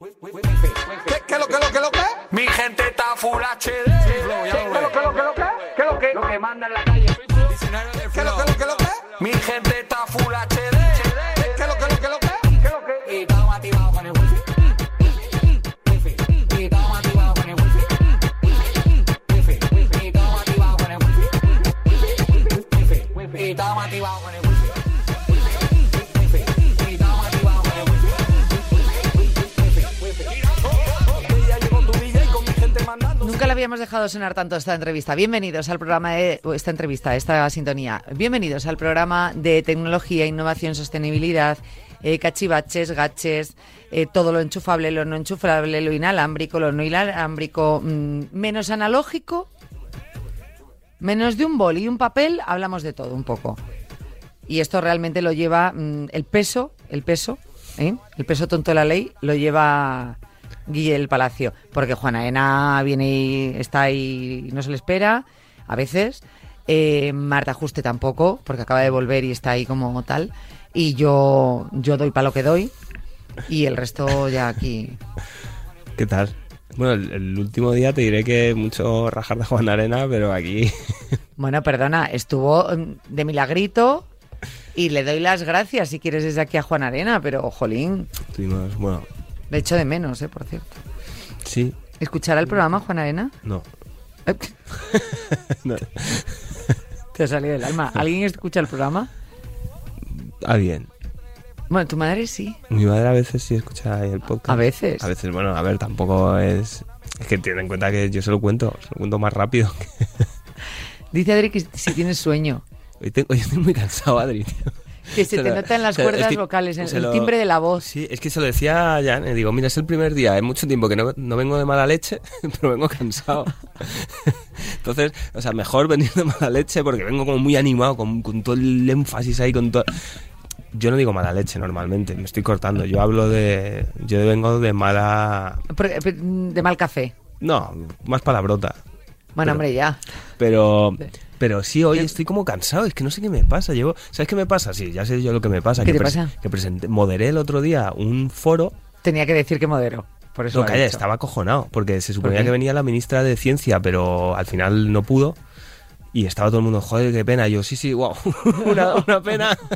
¿Qué, qué lo que lo que lo que? Mi gente está full HD. ¿Qué lo que lo que lo que? ¿Qué lo que? Lo que manda en la calle. ¿Qué lo que lo que lo que? Mi gente habíamos dejado sonar tanto esta entrevista. Bienvenidos al programa de esta entrevista, esta sintonía. Bienvenidos al programa de tecnología, innovación, sostenibilidad, eh, cachivaches, gaches, eh, todo lo enchufable, lo no enchufable, lo inalámbrico, lo no inalámbrico, mm, menos analógico, menos de un boli y un papel, hablamos de todo un poco. Y esto realmente lo lleva mm, el peso, el peso, ¿eh? el peso tonto de la ley, lo lleva Guille del Palacio, porque Juana Ena viene y está ahí y no se le espera, a veces. Eh, Marta Juste tampoco, porque acaba de volver y está ahí como tal. Y yo, yo doy para lo que doy. Y el resto ya aquí. ¿Qué tal? Bueno, el, el último día te diré que mucho rajar de Juan Arena, pero aquí Bueno, perdona, estuvo mm, de milagrito y le doy las gracias si quieres desde aquí a Juan Arena, pero jolín, tuvimos, bueno, le echo de menos, ¿eh? Por cierto. sí, ¿Escuchará el programa Juan Arena? no. Eh, no. Te ha salido del alma. ¿Alguien escucha el programa? Ah, bien. Bueno, tu madre sí. Mi madre a veces sí escucha el podcast. A veces. A veces, bueno, a ver, tampoco es... Es que ten en cuenta que yo se lo cuento, se lo cuento más rápido. Dice Adri que si tienes sueño. Hoy, tengo, hoy estoy muy cansado, Adri, tío. Que se Se te lo- nota en las lo- cuerdas vocales, el lo- timbre de la voz. Sí, es que se lo decía a Jan, y digo, mira, es el primer día, es mucho tiempo que no, no vengo de mala leche, pero vengo cansado. Entonces, o sea, mejor venir de mala leche porque vengo como muy animado, con, con todo el énfasis ahí, con todo... Yo no digo mala leche normalmente, me estoy cortando, yo hablo de... Yo vengo de mala... Eh, De mal café. No, más palabrota. Bueno, Pero- hombre, ya. Pero, pero sí, hoy estoy como cansado, es que no sé qué me pasa. Llevo, ¿Sabes qué me pasa? Sí, ya sé yo lo que me pasa. ¿Qué que te pasa? Que presenté, moderé el otro día un foro. Tenía que decir que modero. Por eso No, calla, dicho. estaba acojonado, porque se suponía qué? que venía la ministra de Ciencia, pero al final no pudo. Y estaba todo el mundo, joder, qué pena. Y yo, sí, sí, wow, una, una pena.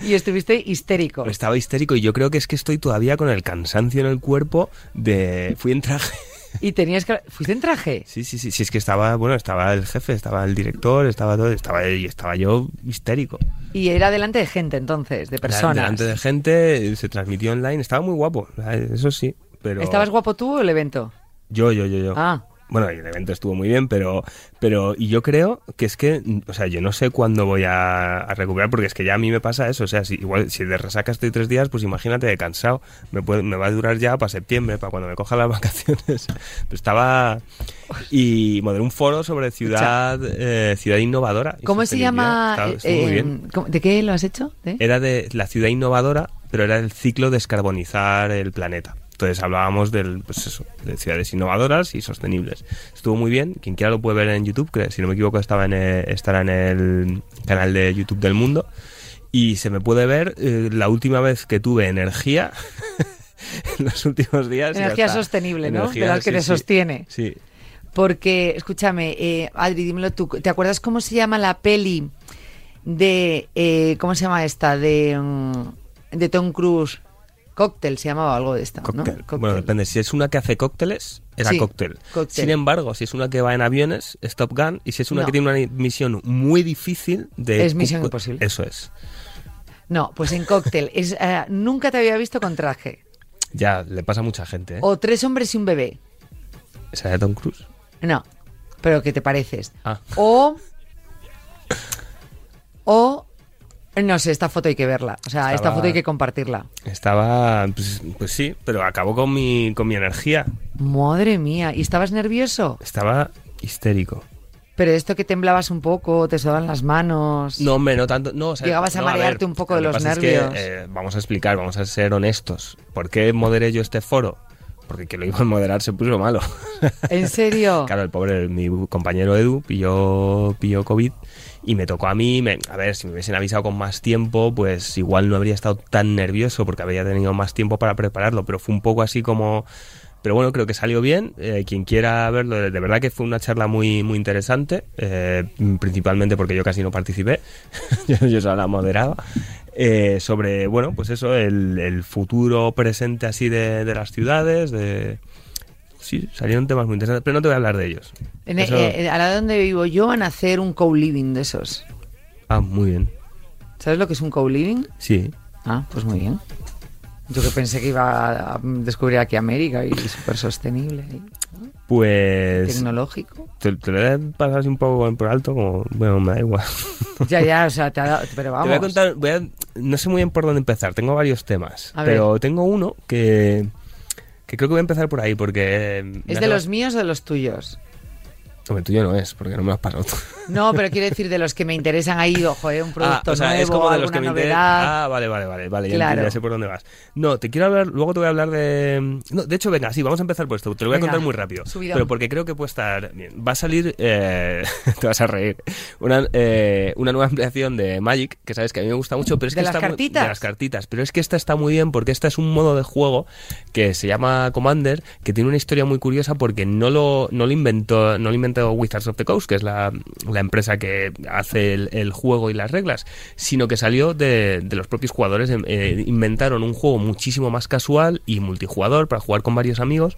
Y estuviste histérico. Estaba histérico y yo creo que es que estoy todavía con el cansancio en el cuerpo de... Fui en traje. Y tenías que... ¿Fuiste en traje? Sí, sí, sí, sí, es que estaba, bueno, estaba el jefe, estaba el director, estaba todo, estaba, y estaba yo histérico. Y era delante de gente entonces, de personas. Delante de gente, se transmitió online, estaba muy guapo, eso sí, pero... ¿Estabas guapo tú o el evento? Yo, yo, yo, yo. Ah, Bueno, y el evento estuvo muy bien, pero, pero y yo creo que es que, o sea, yo no sé cuándo voy a, a recuperar, porque es que ya a mí me pasa eso, o sea, si, igual si de resaca estoy tres días, pues imagínate de cansado, me, puede, me va a durar ya para septiembre, para cuando me coja las vacaciones. Pero estaba y moderé un foro sobre ciudad, eh, ciudad innovadora. ¿cómo se llama? Estaba- eh, muy bien. ¿cómo- ¿De qué lo has hecho? Era de la ciudad innovadora, pero era el ciclo de descarbonizar el planeta. Entonces hablábamos del, pues eso, de ciudades innovadoras y sostenibles. Estuvo muy bien. Quien quiera lo puede ver en YouTube, que si no me equivoco estaba en el- estará en el canal de YouTube del Mundo. Y se me puede ver eh, la última vez que tuve energía en los últimos días. Energía sostenible, ¿no? energía, de las que sí, te sostiene. Sí. Porque, escúchame, eh, Adri, dímelo tú. ¿Te acuerdas cómo se llama la peli de. eh, ¿Cómo se llama esta? De, mm, de Tom Cruise. Cóctel se llamaba algo de esta. ¿no? Cóctel. Cóctel. Bueno, depende. Si es una que hace cócteles, era Sí, cóctel. cóctel. Sin embargo, si es una que va en aviones, es Top Gun. Y si es una No. que tiene una misión muy difícil de... Es Misión Imposible. Eso es. No, pues en Cóctel. es, eh, nunca te había visto con traje. Ya, le pasa a mucha gente, ¿eh? O tres hombres y un bebé. Esa de Tom Cruise. No, pero que te pareces. Ah. O. O. No sé, esta foto hay que verla. O sea, esta foto hay que compartirla. Estaba... Pues, pues sí, pero acabó con mi, con mi energía. Madre mía. ¿Y estabas nervioso? Estaba histérico. Pero esto que temblabas un poco, te sudaban las manos. No, hombre, no tanto. No, o sea, Llegabas a marearte ver, un poco de los es que, nervios. eh, vamos a explicar, vamos a ser honestos. ¿Por qué moderé yo este foro? Porque que lo iba a moderar se puso malo. ¿En serio? Claro, el pobre, mi compañero Edu pilló, pilló COVID y me tocó a mí. me- a ver, si me hubiesen avisado con más tiempo, pues igual no habría estado tan nervioso porque habría tenido más tiempo para prepararlo, pero fue un poco así como. Pero bueno, creo que salió bien. Eh, quien quiera verlo, de verdad que fue una charla muy, muy interesante, eh, principalmente porque yo casi no participé, yo, yo solo la moderaba. Eh, sobre, bueno, pues eso, el, el futuro presente así de, de las ciudades, de, Sí, salieron temas muy interesantes, pero no te voy a hablar de ellos. En, Eso- eh, a la donde vivo yo van a hacer un co-living de esos. Ah, muy bien. ¿Sabes lo que es un co-living? Sí. Ah, pues muy bien. Yo que pensé que iba a descubrir aquí América y súper sostenible Pues tecnológico. te, te lo a pasar así un poco por alto, como, bueno, me da igual. Ya, ya, o sea, te ha dado, pero vamos. Te voy a contar, voy a- no sé muy bien por dónde empezar, tengo varios temas, A ver. pero tengo uno que, que creo que voy a empezar por ahí, porque... eh, ¿Es de los míos o de los tuyos? Hombre, tuyo no es, porque no me lo has pasado tú. No, pero quiero decir de los que me interesan ahí, ojo, eh, un producto ah, o sea, nuevo, es como de los que me interesan. novedad. Ah, vale, vale, vale, vale, ya, Claro. ya sé por dónde vas. No, te quiero hablar, luego te voy a hablar de... No, de hecho, venga, sí, vamos a empezar por esto, te lo voy a contar muy rápido. subidón. Pero porque creo que puede estar bien. Va a salir, eh, te vas a reír, una, eh, una nueva ampliación de Magic, que sabes que a mí me gusta mucho, pero es ¿De que las está muy- cartitas? de las cartitas, pero es que esta está muy bien porque esta es un modo de juego que se llama Commander, que tiene una historia muy curiosa porque no lo, no lo inventó, no lo inventó Wizards of the Coast, que es la, empresa que hace el, juego y las reglas, sino que salió de, los propios jugadores. em, eh, inventaron un juego muchísimo más casual y multijugador para jugar con varios amigos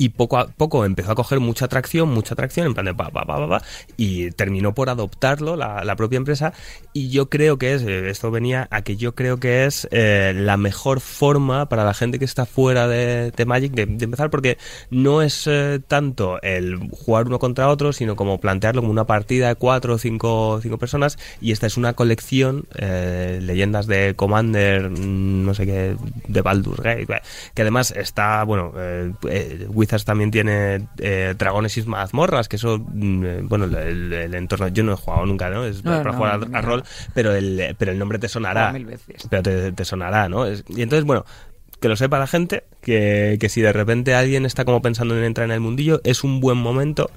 y poco a poco empezó a coger mucha atracción, mucha atracción, en plan de pa, pa, pa, pa, y terminó por adoptarlo la, la propia empresa. Y yo creo que es, eh, esto venía a que yo creo que es eh, la mejor forma para la gente que está fuera de, de Magic de, de empezar, porque no es eh, tanto el jugar uno contra otro, sino como plantearlo como una partida de cuatro o cinco, cinco personas. Y esta es una colección, eh, leyendas de Commander, mm, no sé qué, de Baldur's Gate, que además está, bueno, eh, eh, Wizards también tiene eh, dragones y mazmorras, que eso, mm, eh, bueno, el, el entorno, yo no he jugado nunca, ¿no? Es No, para no, jugar a- no, a, rol, pero el, pero el nombre te sonará. Mil veces. Pero te, te sonará, ¿no? Es- y entonces, bueno, que lo sepa la gente, que, que si de repente alguien está como pensando en entrar en el mundillo, es un buen momento.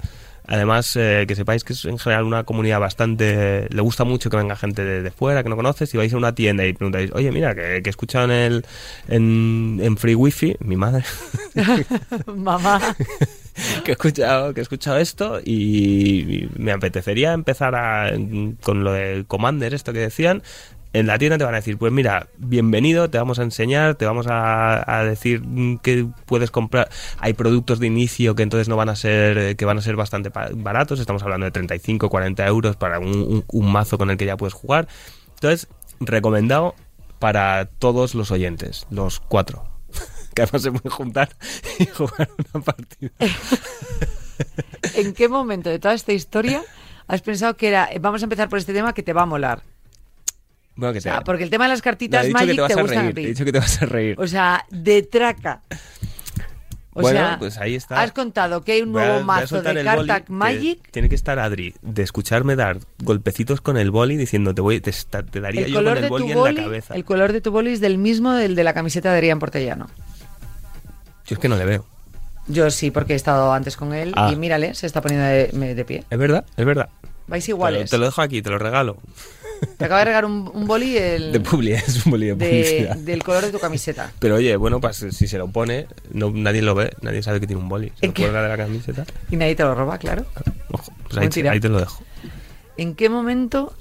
Además, eh, que sepáis que es en general una comunidad bastante... Le gusta mucho que venga gente de, de fuera, que no conoces. Si vais a una tienda y preguntáis, oye, mira, que, que he escuchado en, el, en, en Free Wifi, mi madre, Mamá. que he escuchado, que he escuchado esto y, y me apetecería empezar a, con lo de Commander, esto que decían. En la tienda te van a decir, pues mira, bienvenido, te vamos a enseñar, te vamos a, decir mm, que puedes comprar. Hay productos de inicio que entonces no van a ser, eh, que van a ser bastante baratos. Estamos hablando de 35, 40 euros para un, un- un mazo con el que ya puedes jugar. Entonces, recomendado para todos los oyentes, los cuatro. Que además se pueden juntar y jugar una partida. ¿En qué momento de toda esta historia has pensado que era, vamos a empezar por este tema que te va a molar? Bueno, que O sea, te- porque el tema de las cartitas Magic te te gustan. He dicho que te vas a reír. O sea, de traca. O Bueno, sea, pues ahí está. has contado que hay un Voy nuevo a mazo de el que Magic. Tiene que estar Adri de escucharme dar golpecitos con el boli diciendo te voy te, te daría El yo con color, el de boli tu en la cabeza. el color de tu boli es del mismo del de la camiseta de Adrián Portellano. Yo es que no le veo. Yo sí, porque he estado antes con él Ah. y mírale, se está poniendo de, de pie. Es verdad, es verdad. Vais iguales. te lo dejo aquí, te lo regalo. Te acaba de regalar un, un boli el- De publi, es un boli de de- publicidad. del color de tu camiseta. Pero oye, bueno, pues si se lo pone, no, nadie lo ve, nadie sabe que tiene un boli. Se ¿En lo cuelga de la camiseta. Y nadie te lo roba, claro. Ojo, pues ahí, te lo dejo. ¿En qué momento?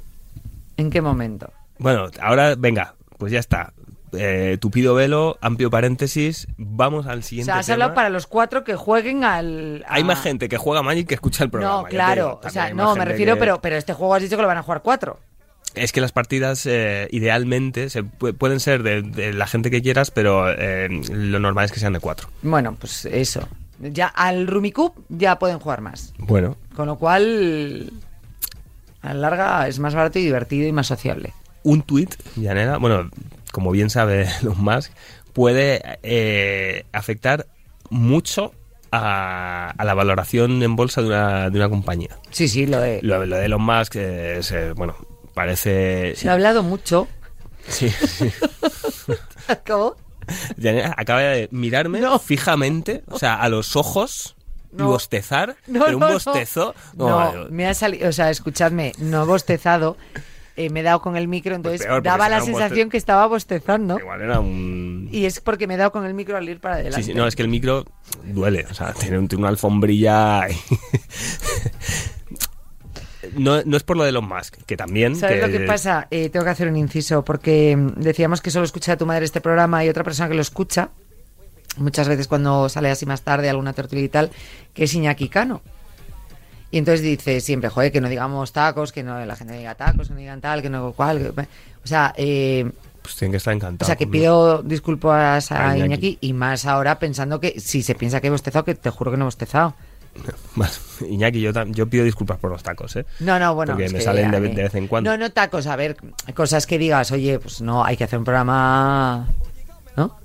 ¿En qué momento? Bueno, ahora venga, pues ya está. Eh, tupido velo, amplio paréntesis, vamos al O siguiente sea, has tema. hablado para los cuatro que jueguen al. a- Hay más gente que juega Magic que escucha el programa. No, claro. digo. o sea, no, me refiero, que- pero, pero este juego has dicho que lo van a jugar cuatro. Es que las partidas eh, idealmente se pu- pueden ser de, de la gente que quieras, pero eh, lo normal es que sean de cuatro. Bueno, pues eso. Ya al Rumicube ya pueden jugar más. Bueno, Con lo cual, a la larga es más barato y divertido y más sociable. un tweet, Yanela, bueno, como bien sabe Elon Musk, puede eh, afectar mucho a, a la valoración en bolsa de una, de una compañía. Sí, sí, lo de. Lo, lo de Elon Musk es, eh, bueno, parece... Se ha hablado mucho. Sí, sí. ¿Cómo? Yanela acaba de mirarme No. fijamente, o sea, a los ojos y bostezar, No, pero un bostezo. No, no, me ha salido, o sea, escuchadme, no he bostezado, eh, me he dado con el micro, entonces Pues peor, porque daba la sensación que estaba bostezando. Igual era un... Y es porque me he dado con el micro al ir para adelante. Sí, sí, no, es que el micro duele, o sea, tiene, un- tiene una alfombrilla. y- no, no es por lo de Elon Musk, que también. ¿Sabes que- lo que pasa? Eh, tengo que hacer un inciso porque mm, decíamos que solo escucha a tu madre este programa y otra persona que lo escucha, muchas veces cuando sale así más tarde alguna tertulia y tal, que es Iñaki Cano. Y entonces dice siempre, joder, que no digamos tacos, que no la gente diga tacos, que no digan tal, que no cual. que- o sea, eh, Pues tiene que estar encantado. o sea, que pido disculpas a A Iñaki. Iñaki y más ahora pensando que si se piensa que he bostezado, que te juro que no he bostezado. Iñaki, yo, yo pido disculpas por los tacos, ¿eh? No, no, bueno. Porque me que, salen de- vez en cuando. No, no tacos, a ver, cosas que digas, oye, pues no, hay que hacer un programa. ¿No?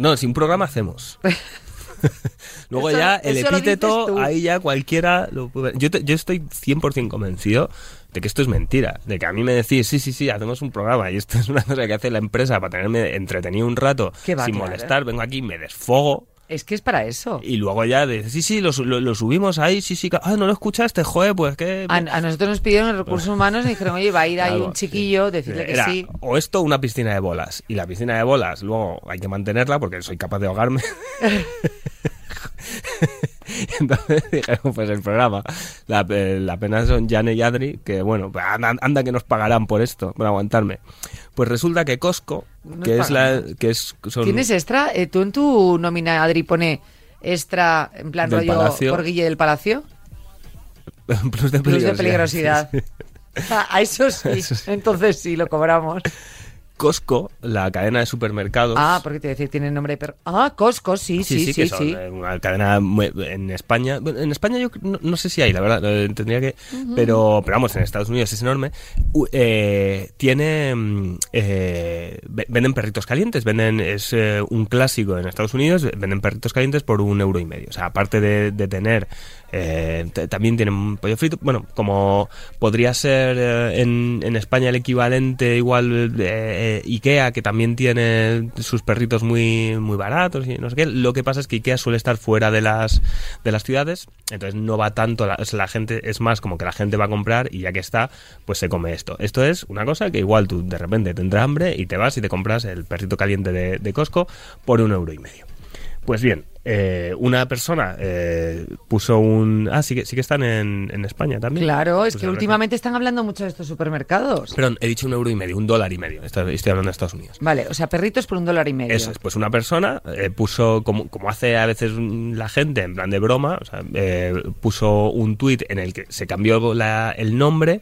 No, si un programa hacemos. Luego Eso- ya el epíteto, ahí ya cualquiera lo puede... Yo, te- yo estoy 100% convencido de que esto es mentira. De que a mí me decís, sí, sí, sí, hacemos un programa y esto es una cosa que hace la empresa para tenerme entretenido un rato sin claro. molestar. Vengo aquí, me desfogo Es que es para eso. y luego ya dices, sí, sí, lo, lo- lo subimos ahí, sí, sí. Ah, no lo escuchaste, joder, pues que... A, a nosotros nos pidieron en recursos humanos y dijeron, oye, va a ir ahí Claro, un chiquillo, sí. decirle que Era sí. O esto una piscina de bolas. Y la piscina de bolas, luego hay que mantenerla porque soy capaz de ahogarme. Entonces dijeron, pues el programa. La, eh, la pena son Jane y Adri, que bueno, pues anda, anda que nos pagarán por esto, por aguantarme. Pues resulta que Costco, Nos que es la. que es son- ¿Tienes extra? Eh, ¿Tú en tu nómina, Adri, pone extra, en plan Del rollo Palacio. por Guille del Palacio? plus de Plus de peligrosidad. peligrosidad. Sí, sí. Ah, a eso sí. Eso sí. Entonces sí, lo cobramos. Costco, la cadena de supermercados. Ah, porque te decir, tiene nombre de perro. Ah, Costco, sí, sí, sí, sí. que son eh, una cadena en España. en España yo no, no sé si hay, la verdad, tendría que. pero, pero vamos, en Estados Unidos es enorme. Eh, tiene. mm, eh, ve- venden perritos calientes, venden. Es eh, un clásico en Estados Unidos, venden perritos calientes por un euro y medio. O sea, aparte de, de tener. Eh, también tienen pollo frito. Bueno, como podría ser eh, en, en España el equivalente, igual eh, Ikea, que también tiene sus perritos muy, muy baratos y no sé qué. Lo que pasa es que Ikea suele estar fuera de las, de las ciudades, entonces no va tanto, la gente, es más como que la gente va a comprar y ya que está, pues se come esto. Esto es una cosa que igual tú de repente tendrás hambre y te vas y te compras el perrito caliente de, de Costco por un euro y medio. Pues bien, eh, una persona eh, puso un... Ah, sí que, sí que están en, en España también. Claro, es Pues que últimamente están hablando mucho de estos supermercados. Perdón, he dicho un euro y medio, un dólar y medio. Estoy, estoy hablando de Estados Unidos. Vale, o sea, perritos por un dólar y medio. Eso es, pues una persona eh, puso, como, como hace a veces la gente, en plan de broma, o sea, eh, puso un tuit en el que se cambió la- el nombre,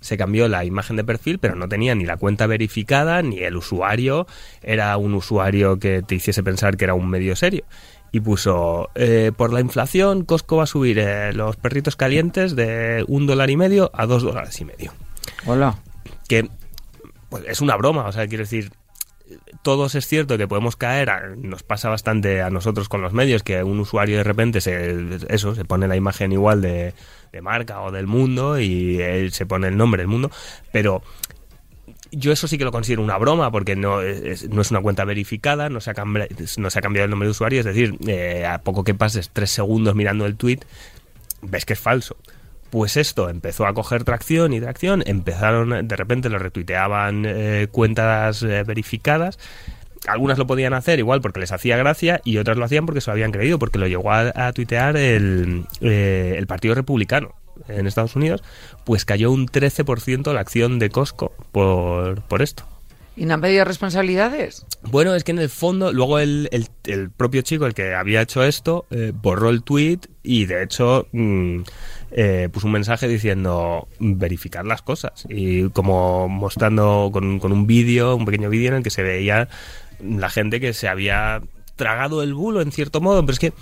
se cambió la imagen de perfil, pero no tenía ni la cuenta verificada, ni el usuario, era un usuario que te hiciese pensar que era un medio serio. Y puso, eh, por la inflación, Costco va a subir eh, los perritos calientes de un dólar y medio a dos dólares y medio Hola. que pues, es una broma, o sea, quiero decir, todos es cierto que podemos caer, a- nos pasa bastante a nosotros con los medios, que un usuario de repente se, eso, se pone la imagen igual de, de marca o del mundo y él se pone el nombre del mundo, pero yo eso sí que lo considero una broma porque no es, no es una cuenta verificada, no se, ha cambiado el nombre de usuario, es decir, eh, a poco que pases tres segundos mirando el tweet, ves que es falso. Pues esto empezó a coger tracción y tracción, empezaron, de repente lo retuiteaban eh, cuentas eh, verificadas. Algunas lo podían hacer igual porque les hacía gracia y otras lo hacían porque se lo habían creído, porque lo llegó a, a tuitear el, eh, el Partido Republicano en Estados Unidos, pues cayó un 13% la acción de Costco por, por esto. ¿Y no han pedido responsabilidades? Bueno, es que en el fondo, luego el, el- el propio chico, el que había hecho esto, eh, borró el tweet y de hecho mm, eh, puso un mensaje diciendo verificar las cosas y como mostrando con, con un vídeo, un pequeño vídeo en el que se veía la gente que se había tragado el bulo en cierto modo, pero es que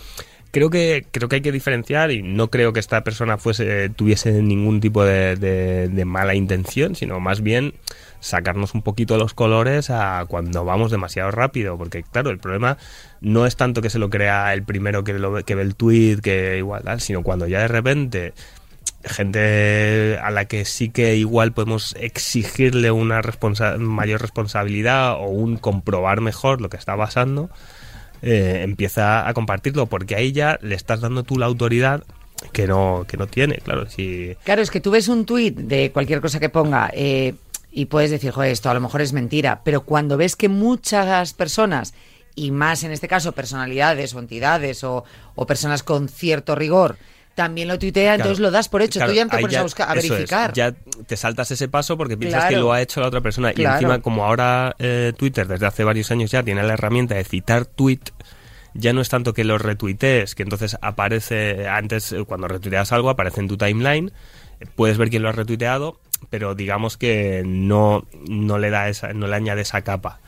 creo que creo que hay que diferenciar y no creo que esta persona fuese tuviese ningún tipo de, mala intención sino más bien sacarnos un poquito los colores a cuando vamos demasiado rápido porque claro el problema no es tanto que se lo crea el primero que, lo, que ve el tweet que igual sino cuando ya de repente gente a la que sí que igual podemos exigirle una mayor responsabilidad o un comprobar mejor lo que está pasando, eh, empieza a compartirlo, porque ahí ya le estás dando tú la autoridad que no, que no tiene, claro, si... Claro, es que tú ves un tuit de cualquier cosa que ponga eh, y puedes decir, joder, esto a lo mejor es mentira, pero cuando ves que muchas personas, y más en este caso personalidades o entidades o, o personas con cierto rigor, también lo tuitean, entonces lo das por hecho, Claro, tú ya te pones a, buscar, a es, verificar. ya te saltas ese paso porque piensas Claro. que lo ha hecho la otra persona. Y encima, como ahora eh, Twitter desde hace varios años ya tiene la herramienta de citar tweet, ya no es tanto que lo retuitees, que entonces aparece, antes eh, cuando retuiteas algo aparece en tu timeline, puedes ver quién lo ha retuiteado, pero digamos que no, no le da esa, no le añade esa capa.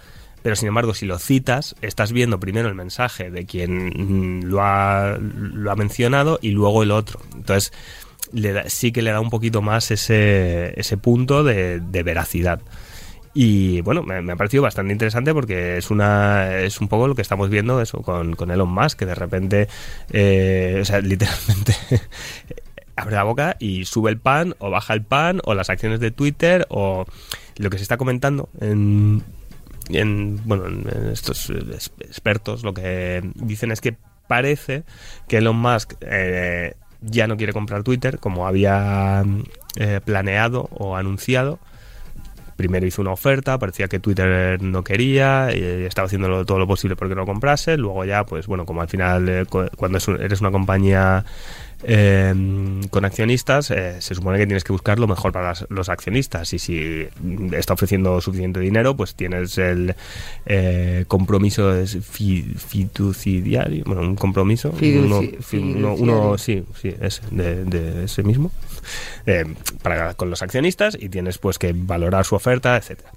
Pero sin embargo, si lo citas, estás viendo primero el mensaje de quien mm, lo ha, lo ha mencionado y luego el otro. Entonces, sí que le da un poquito más ese, ese punto de, veracidad. Y bueno, me, ha parecido bastante interesante porque es una es un poco lo que estamos viendo eso con, con Elon Musk, que de repente, eh, o sea, literalmente abre la boca y sube el pan o baja el pan o las acciones de Twitter o lo que se está comentando en, en bueno en estos es- expertos lo que dicen es que parece que Elon Musk eh, ya no quiere comprar Twitter como había eh, planeado o anunciado. Primero hizo una oferta, parecía que Twitter no quería, y estaba haciendo todo lo posible porque no lo comprase, luego ya, pues bueno, como al final eh, cu- cuando eres una compañía eh, con accionistas, eh, se supone que tienes que buscar lo mejor para las- los accionistas y si está ofreciendo suficiente dinero, pues tienes el eh, compromiso es fi- fiduciario, bueno, un compromiso, uno, sí, sí, ese, de, de ese mismo, eh, para con los accionistas y tienes pues que valorar su oferta, etcétera.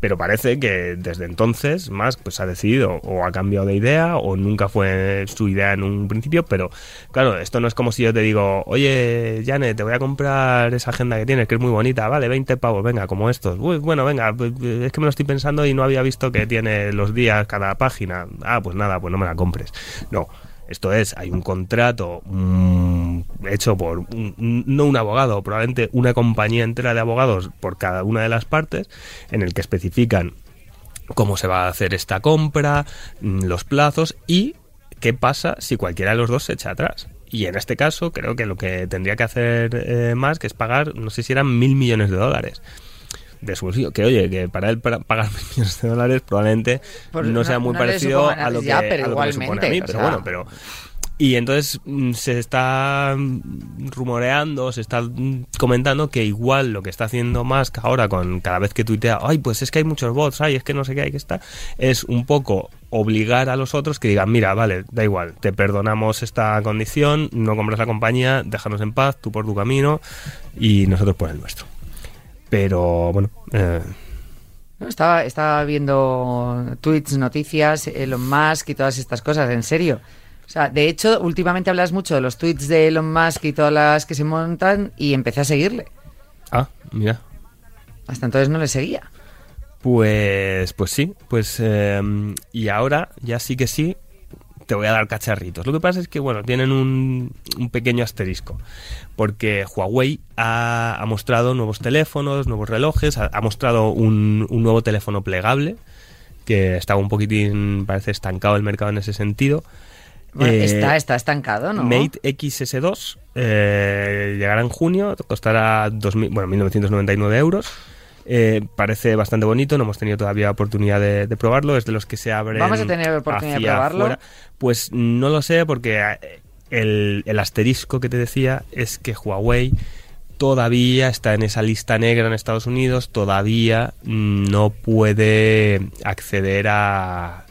Pero parece que desde entonces más pues ha decidido o ha cambiado de idea o nunca fue su idea en un principio, pero claro, esto no es como si yo te digo, oye, Janet, te voy a comprar esa agenda que tienes, que es muy bonita, vale, 20 pavos, venga, como estos. Uy, bueno, venga, pues, es que me lo estoy pensando y no había visto que tiene los días cada página. Ah, pues nada, pues no me la compres. No, esto es, hay un contrato mm, hecho por un- no un abogado, probablemente una compañía entera de abogados por cada una de las partes, en el que especifican cómo se va a hacer esta compra, mm, los plazos y qué pasa si cualquiera de los dos se echa atrás. Y en este caso creo que lo que tendría que hacer eh, más que es pagar, no sé si eran mil millones de dólares de su bolsillo. Que oye, que para él para pagar mil millones de dólares probablemente Por no sea muy no parecido a lo que, ya, pero a lo que me supone a mí. Pero sea. bueno, pero... Y entonces mm, se está mm, rumoreando, se está mm, comentando que igual lo que está haciendo Musk ahora con cada vez que tuitea, ay, pues es que hay muchos bots, ay, es que no sé qué hay que estar, es un poco obligar a los otros que digan, mira, vale, da igual, te perdonamos esta condición, no compras la compañía, déjanos en paz, tú por tu camino y nosotros por el nuestro. Pero bueno, eh, Estaba, estaba viendo tweets, noticias, Elon Musk y todas estas cosas, en serio. O sea, de hecho, últimamente hablas mucho de los tweets de Elon Musk y todas las que se montan y empecé a seguirle. ah, mira, Hasta entonces no le seguía. Pues, pues sí, pues eh, y ahora ya sí que sí te voy a dar cacharritos. Lo que pasa es que bueno tienen un, un pequeño asterisco porque Huawei ha, ha mostrado nuevos teléfonos, nuevos relojes, ha, ha mostrado un, un nuevo teléfono plegable que estaba un poquitín parece estancado el mercado en ese sentido. Bueno, Eh, está, está estancado, ¿no? Mate XS2 eh, llegará en junio, costará 2000, bueno, 1999 euros. Eh, parece bastante bonito, no hemos tenido todavía oportunidad de, de probarlo, es de los que se abren. ¿Vamos a tener oportunidad de probarlo? Pues no lo sé, porque el, el asterisco que te decía es que Huawei todavía está en esa lista negra en Estados Unidos, todavía no puede acceder a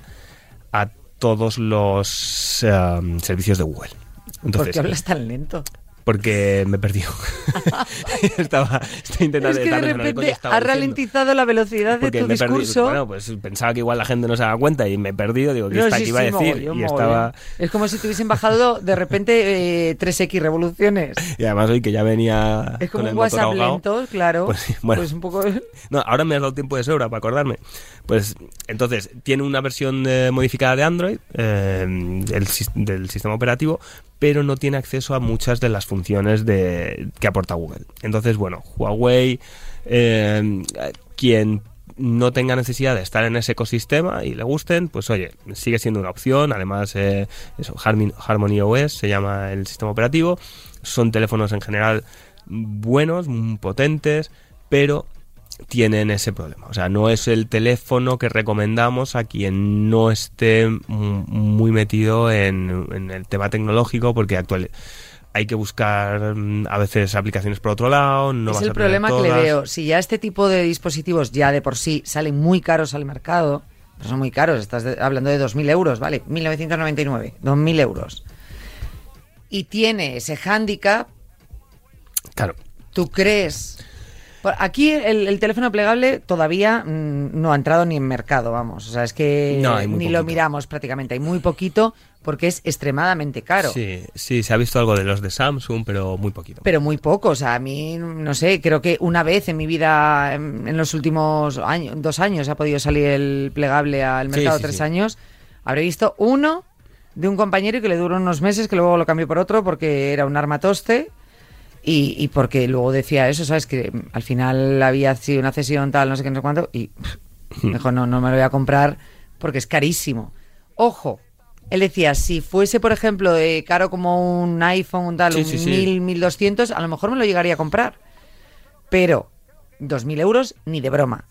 todos los um, servicios de Google. ¿Por Entonces, qué hablas tan lento? Porque me perdió. estaba, estaba intentando Es que de repente ha ralentizado la velocidad de tu perdí. discurso. Bueno, pues pensaba que igual la gente no se daba cuenta y me he perdido. Digo, ¿qué, No, está, sí, iba a decir? mogollón, y estaba. Es como si te hubiesen bajado de repente eh, 3X revoluciones. Y además hoy que ya venía. Es como con un WhatsApp ahogado. lento, claro. Pues sí, bueno. Pues un poco... No, ahora me has dado tiempo de sobra para acordarme. Pues entonces, tiene una versión eh, modificada de Android, eh, del sistema operativo, pero no tiene acceso a muchas de las funciones de, que aporta Google. Entonces, bueno, Huawei, eh, quien no tenga necesidad de estar en ese ecosistema y le gusten, pues oye, sigue siendo una opción. Además, eh, eso, Harmony, OS se llama el sistema operativo. Son teléfonos en general buenos, potentes, pero tienen ese problema. O sea, no es el teléfono que recomendamos a quien no esté muy metido en, en el tema tecnológico, porque actual hay que buscar mm, a veces aplicaciones por otro lado. No es vas el a problema que le veo. Si ya este tipo de dispositivos ya de por sí salen muy caros al mercado, pues son muy caros, estás de- hablando de 2.000 euros, ¿vale? 1.999, 2.000 euros. Y tiene ese hándicap, Claro. ¿tú crees? Por- Aquí el, el teléfono plegable todavía mm, no ha entrado ni en mercado, vamos. O sea, es que No, ni lo miramos prácticamente. Hay muy poquito porque es extremadamente caro. Sí, sí, se ha visto algo de los de Samsung, pero muy poquito. Pero muy poco, o sea, a mí, no sé, creo que una vez en mi vida, en, en los últimos años, dos años, ha podido salir el plegable al mercado, sí, tres sí. años, habré visto uno de un compañero que le duró unos meses, que luego lo cambió por otro porque era un armatoste y, y porque luego decía eso, ¿sabes? Que al final había sido una cesión tal, no sé qué, no sé cuánto, y pff, mejor no, no me lo voy a comprar porque es carísimo. Ojo, él decía, si fuese, por ejemplo, de caro como un iPhone, un tal, Sí, un sí, sí. 1000, 1200, a lo mejor me lo llegaría a comprar. Pero 2.000 euros ni de broma.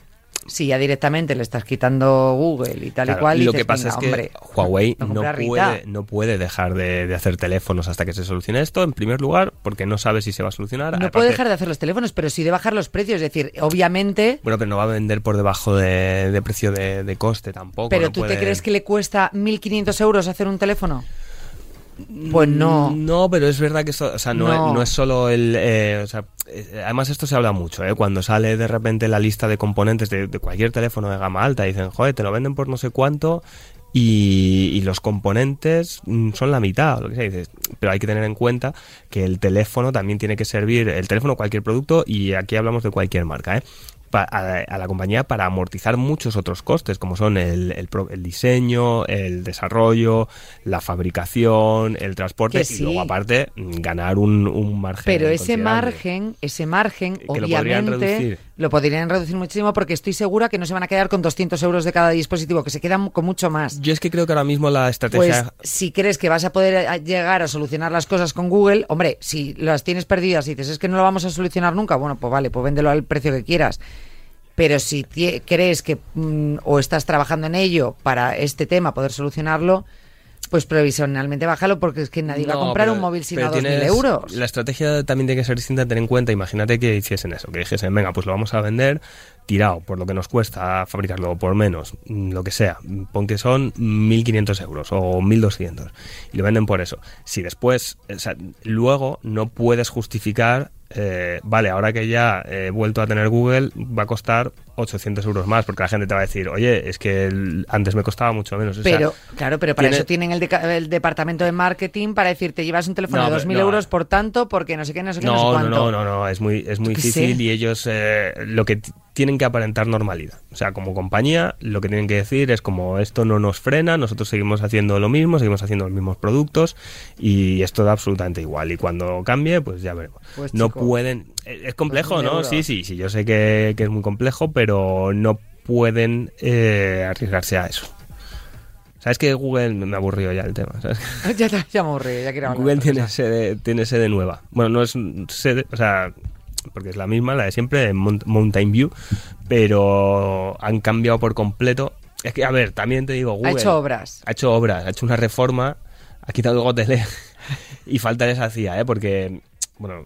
Si ya directamente le estás quitando Google y tal y Claro, cual, lo dices, que pasa "Venga, es que hombre, Huawei no compré a Rita". puede, no puede dejar de, de hacer teléfonos hasta que se solucione esto, en primer lugar, porque no sabe si se va a solucionar. No Aparte- puede dejar de hacer los teléfonos, pero sí de bajar los precios. Es decir, obviamente, Bueno, pero no va a vender por debajo de, de precio de, de coste tampoco. pero no ¿tú puede- te crees que le cuesta 1.500 euros hacer un teléfono? Pues no. No, pero es verdad que esto, o sea, no, No. Es, no es solo el, eh, o sea, eh, además esto se habla mucho, ¿eh? Cuando sale de repente la lista de componentes de, de cualquier teléfono de gama alta, dicen, joder, te lo venden por no sé cuánto y, y los componentes mm, son la mitad, lo que sea. Dices, pero hay que tener en cuenta que el teléfono también tiene que servir, el teléfono cualquier producto y aquí hablamos de cualquier marca, ¿eh? Pa- a, a la compañía para amortizar muchos otros costes, como son el, el el diseño, el desarrollo, la fabricación, el transporte y luego aparte mm, ganar un, un margen. Pero ese margen, ese margen, Que lo podrían obviamente, reducir. Lo podrían reducir muchísimo porque estoy segura que no se van a quedar con 200 euros de cada dispositivo, que se quedan con mucho más. Yo es que creo que ahora mismo la Pues estrategia... si crees que vas a poder a- llegar a solucionar las cosas con Google, hombre, si las tienes perdidas y dices es que no lo vamos a solucionar nunca, bueno, pues vale, pues véndelo al precio que quieras. Pero si crees que mm, o estás trabajando en ello para este tema poder solucionarlo, pues provisionalmente bájalo porque es que nadie va a No, comprar pero- un móvil sino a 2.000 tienes- euros. La estrategia también tiene que ser distinta, tener en cuenta, imagínate que hiciesen eso, que dijesen, venga, pues lo vamos a vender tirado por lo que nos cuesta fabricarlo, por menos, mm, lo que sea, pon que son 1.500 euros o 1.200 y lo venden por eso. Si después, o sea, luego no puedes justificar, eh, vale, ahora que ya he vuelto a tener Google, va a costar 800 euros más, porque la gente te va a decir, oye, es que el- antes me costaba mucho menos. O sea, Pero, claro, pero para tiene- eso tienen el, deca- el departamento de marketing para decirte llevas un teléfono No, de pero 2.000 no. euros por tanto, porque no sé qué, no sé qué, no, sé No, no, cuánto. no, no, no, es muy, es muy difícil sé. y ellos eh, lo que tienen que aparentar normalidad. O sea, como compañía, lo que tienen que decir es como esto no nos frena, nosotros seguimos haciendo lo mismo, seguimos haciendo los mismos productos y esto da absolutamente igual. Y cuando cambie, pues ya veremos. Pues, no chico, pueden, eh, es complejo, 2.000 ¿no? euros. Sí, sí, sí, yo sé que, que es muy complejo, pero no pueden eh, arriesgarse a eso. ¿Sabes que Google me aburrió ya el tema? ¿sabes? ya, te- ya me aburrí, ya quiero Google tiene sede, tiene sede nueva. Bueno, no es sede, o sea, porque es la misma, la de siempre, en Mount- Mountain View, pero han cambiado por completo. Es que, a ver, también te digo, Google... Ha hecho obras. Ha hecho obras, ha hecho una reforma, ha quitado el gotelé y falta les hacía, ¿eh? Porque, bueno,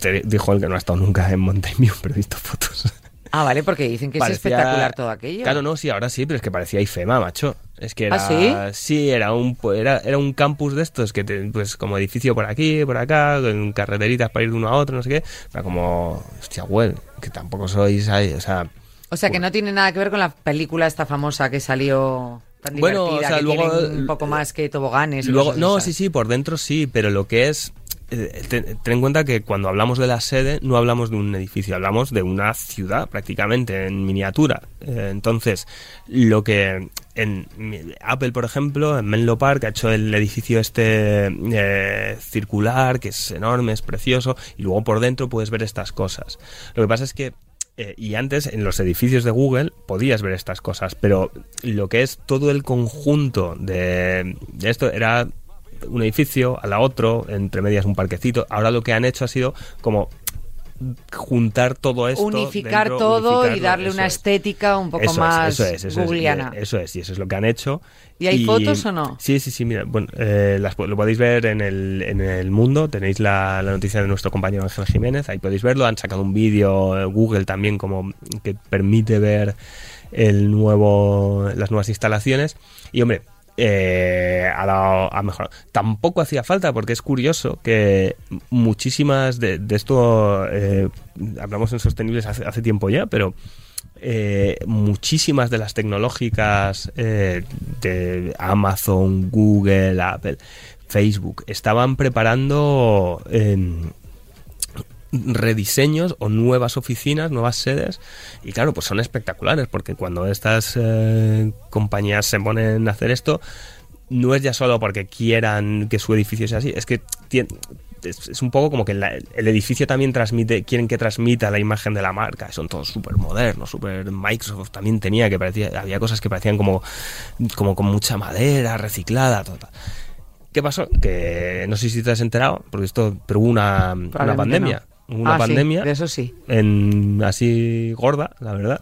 te dijo el que no ha estado nunca en Mountain View, pero he visto fotos. Ah, vale, porque dicen que Parecía- es espectacular todo aquello. Claro, no, sí, ahora sí, pero es que parecía IFEMA, macho. Es que era. ¿Ah, sí? era un, era, era un campus de estos que, te- pues, como edificio por aquí, por acá, con carreteritas para ir de uno a otro, no sé qué. Era como, hostia, güey, que tampoco sois ahí, o sea. O sea, que no tiene nada que ver con la película esta famosa que salió tan Bueno, divertida, o sea, que luego- tiene un poco más que toboganes. Luego, no, sí, sí, por dentro sí, pero lo que es. Eh, Ten, en cuenta que cuando hablamos de la sede no hablamos de un edificio, hablamos de una ciudad prácticamente en miniatura. Eh, entonces, lo que en Apple, por ejemplo, en Menlo Park ha hecho el edificio este eh, circular, que es enorme, es precioso, y luego por dentro puedes ver estas cosas. Lo que pasa es que y antes en los edificios de Google podías ver estas cosas, pero lo que es todo el conjunto de esto era un edificio a la otro, entre medias un parquecito. Ahora lo que han hecho ha sido como juntar todo esto. unificar dentro, todo y darle una es. estética un poco Eso más es, eso es, googleana. eh, Eso es, y eso es lo que han hecho. ¿Y hay fotos o no? Sí, sí, sí, mira, bueno, eh, las lo podéis ver en el, en el mundo, tenéis la, la noticia de nuestro compañero Ángel Jiménez, ahí podéis verlo, han sacado un vídeo, eh, Google también como que permite ver el nuevo, las nuevas instalaciones, y hombre, eh, ha. Tampoco hacía falta, porque es curioso que muchísimas de, esto, eh, hablamos en sostenibles hace, hace tiempo ya, pero eh, muchísimas de las tecnológicas eh, de Amazon, Google, Apple, Facebook estaban preparando em, rediseños o nuevas oficinas, nuevas sedes y claro, pues son espectaculares porque cuando estas eh, compañías se ponen a hacer esto no es ya solo porque quieran que su edificio sea así, es que tien- es, es un poco como que la- el edificio también transmite, quieren que transmita la imagen de la marca, son todos súper modernos, súper Microsoft también tenía que parecía, había cosas que parecían como, como con mucha madera reciclada, todo, tal. ¿Qué pasó? Que no sé si te has enterado, porque esto, pero hubo una, una pandemia, no. Una Ah, sí, pandemia de eso sí. en así gorda, la verdad.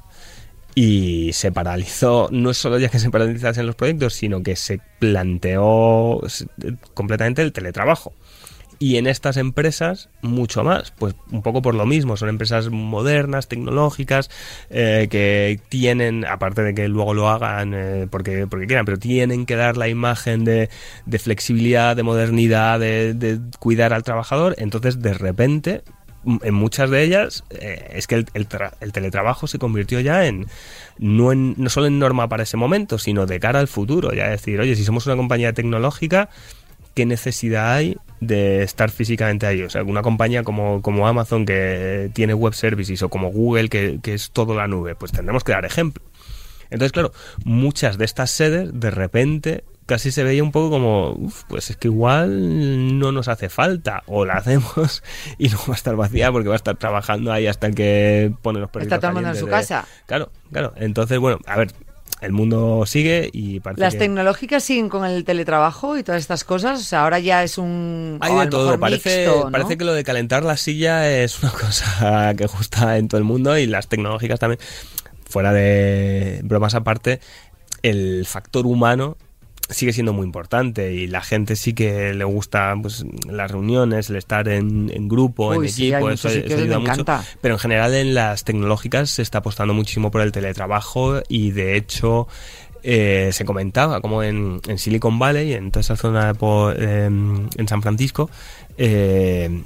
Y se paralizó, no es solo ya que se paralizasen los proyectos, sino que se planteó completamente el teletrabajo. Y en estas empresas, mucho más. Pues un poco por lo mismo. Son empresas modernas, tecnológicas, eh, que tienen, aparte de que luego lo hagan eh, porque, porque quieran, pero tienen que dar la imagen de, de flexibilidad, de modernidad, de, de cuidar al trabajador. Entonces, de repente, en muchas de ellas, eh, es que el, el tra- el teletrabajo se convirtió ya en no, en no solo en norma para ese momento, sino de cara al futuro. Ya decir, oye, si somos una compañía tecnológica, qué necesidad hay de estar físicamente ahí. O sea, una compañía como, como Amazon que tiene web services o como Google que, que es todo la nube, pues tendremos que dar ejemplo. Entonces, claro, muchas de estas sedes de repente casi se veía un poco como, "Uf, pues es que igual no nos hace falta, o la hacemos y no va a estar vacía porque va a estar trabajando ahí hasta que pone los perritos Está mundo en su de- casa. Claro, claro. Entonces, bueno, a ver, el mundo sigue y parece Las que... tecnológicas siguen con el teletrabajo y todas estas cosas. O sea, ahora ya es un. Hay de todo, parece, mixto, ¿no? parece que lo de calentar la silla es una cosa que gusta en todo el mundo y las tecnológicas también. Fuera de bromas aparte, el factor humano sigue siendo muy importante y la gente sí que le gusta pues las reuniones, el estar en, en grupo, Uy, en sí, equipo, eso, eso ayuda me mucho. encanta. Pero en general en las tecnológicas se está apostando muchísimo por el teletrabajo y de hecho eh, se comentaba como en, en Silicon Valley, en toda esa zona por, eh, en San Francisco, eh,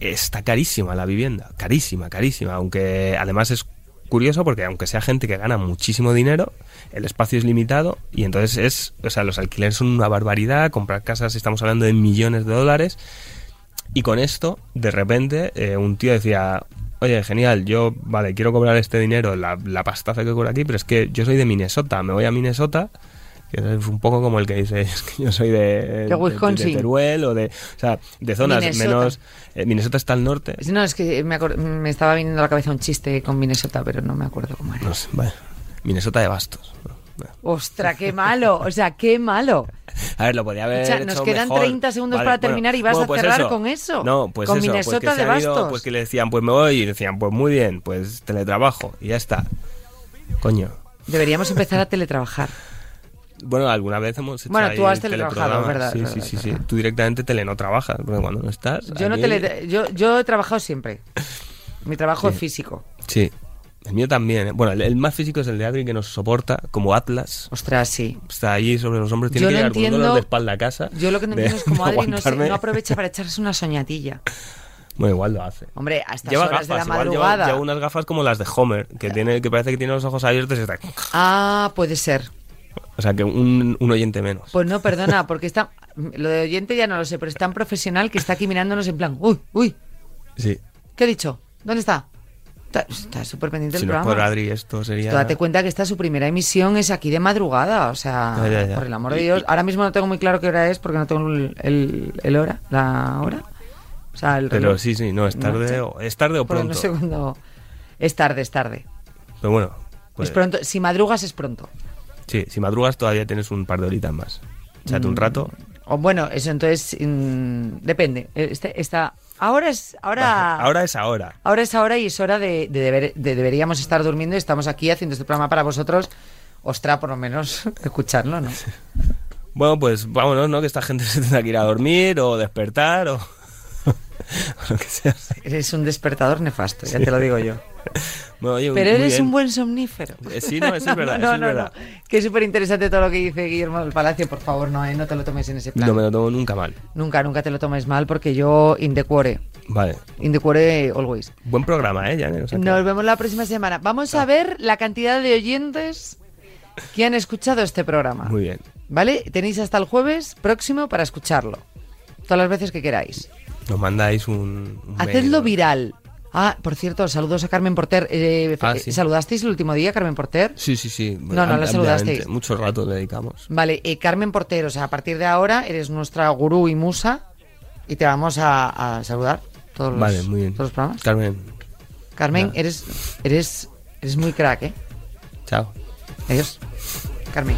está carísima la vivienda, carísima, carísima, aunque además es curioso porque aunque sea gente que gana muchísimo dinero, el espacio es limitado y entonces es, o sea, los alquileres son una barbaridad, comprar casas estamos hablando de millones de dólares. Y con esto, de repente, eh, un tío decía, oye, genial, yo, vale, quiero cobrar este dinero, la, la pastaza que cobro aquí, pero es que yo soy de Minnesota, me voy a Minnesota, que es un poco como el que dice, es que yo soy de, de, Wisconsin. de Teruel o de, o sea, de zonas Minnesota. menos... eh, Minnesota está al norte. No, es que me, me estaba viniendo a la cabeza un chiste con Minnesota, pero no me acuerdo cómo era. No sé, vale. Minnesota de Bastos. Ostras, qué malo. O sea, qué malo. A ver, lo podía haber Escucha, nos hecho quedan mejor. 30 segundos Vale, para bueno, terminar y vas bueno, a pues cerrar con eso. No, pues Con eso, pues Minnesota que se de ido, Bastos. pues que le decían, pues me voy, y decían, pues muy bien, pues teletrabajo, y ya está. Coño. Deberíamos empezar a teletrabajar. Bueno, alguna vez hemos hecho Bueno, tú has teletrabajado. ¿verdad? Sí, sí, sí, sí. Tú directamente tele no trabajas, porque cuando no estás. Yo no tele, yo, yo he trabajado siempre. Mi trabajo Sí. es físico. Sí. El mío también. ¿eh? Bueno, el, el más físico es el de Adri que nos soporta, como Atlas. Ostras, sí. Está ahí sobre los hombros, tiene Yo que no llegar con entiendo- de espalda a casa. Yo lo que no entiendo es como Adri no, se- no aprovecha para echarse una soñatilla. Bueno, igual lo hace. Hombre, a estas Lleva horas gafas, de la igual lleva, madrugada. lleva unas gafas como las de Homer, que tiene que parece que tiene los ojos abiertos y está... Ah, puede ser. O sea, que un, un oyente menos. Pues no, perdona, porque está. Lo de oyente ya no lo sé, pero es tan profesional que está aquí mirándonos en plan. Uy, uy, Sí. ¿qué he dicho? ¿Dónde está? Está- súper pendiente Si el no programa. por Adri, esto sería. Date cuenta que esta su primera emisión es aquí de madrugada, o sea, Ya, ya, ya. por el amor de Dios. Ahora mismo no tengo muy claro qué hora es porque no tengo el, el- el hora, la hora. O sea, el Pero reloj. sí, sí, no, es tarde, o, es tarde o pronto. no sé cuándo- Es tarde, es tarde. Pero bueno, pues, Es pronto. Si madrugas es pronto. Sí, si madrugas todavía tienes un par de horitas más. Échate Mm. un rato. O bueno, eso entonces mm, depende. Este, esta, ahora es ahora Ahora es ahora. ahora es ahora y es hora de, de deber- de deberíamos estar durmiendo y estamos aquí haciendo este programa para vosotros. Ostra, por lo menos escucharlo, ¿no? Bueno, pues vámonos, ¿no? Que esta gente se tendrá que ir a dormir o despertar o, o lo que sea. Eres un despertador nefasto, ya te lo digo yo. Bueno, oye, Pero eres bien. un buen somnífero. Eh, sí, no, eso es verdad, No, es verdad. Que es súper interesante todo lo que dice Guillermo del Palacio. Por favor, no, eh, no te lo tomes en ese plan. No me lo tomo nunca mal. Nunca, nunca te lo tomes mal porque yo in the cuore. Vale. In the cuore always. Buen programa, ¿eh? Ya, nos vemos la próxima semana. Vamos a ver la cantidad de oyentes que han escuchado este programa. Muy bien. ¿Vale? Tenéis hasta el jueves próximo para escucharlo. Todas las veces que queráis. Nos mandáis un. un mail, Hacedlo ¿no? viral. Ah, por cierto, saludos a Carmen Porter. Eh, Ah, eh, sí. ¿Saludasteis el último día, Carmen Porter? Sí, sí, sí. No, no, la saludasteis. Mucho rato le dedicamos. Vale, eh, Carmen Porter, o sea, a partir de ahora eres nuestra gurú y musa y te vamos a, a saludar todos los, Vale, muy bien. todos los programas. Carmen, Carmen, eres, eres, eres muy crack, ¿eh? chao. Adiós. Carmen.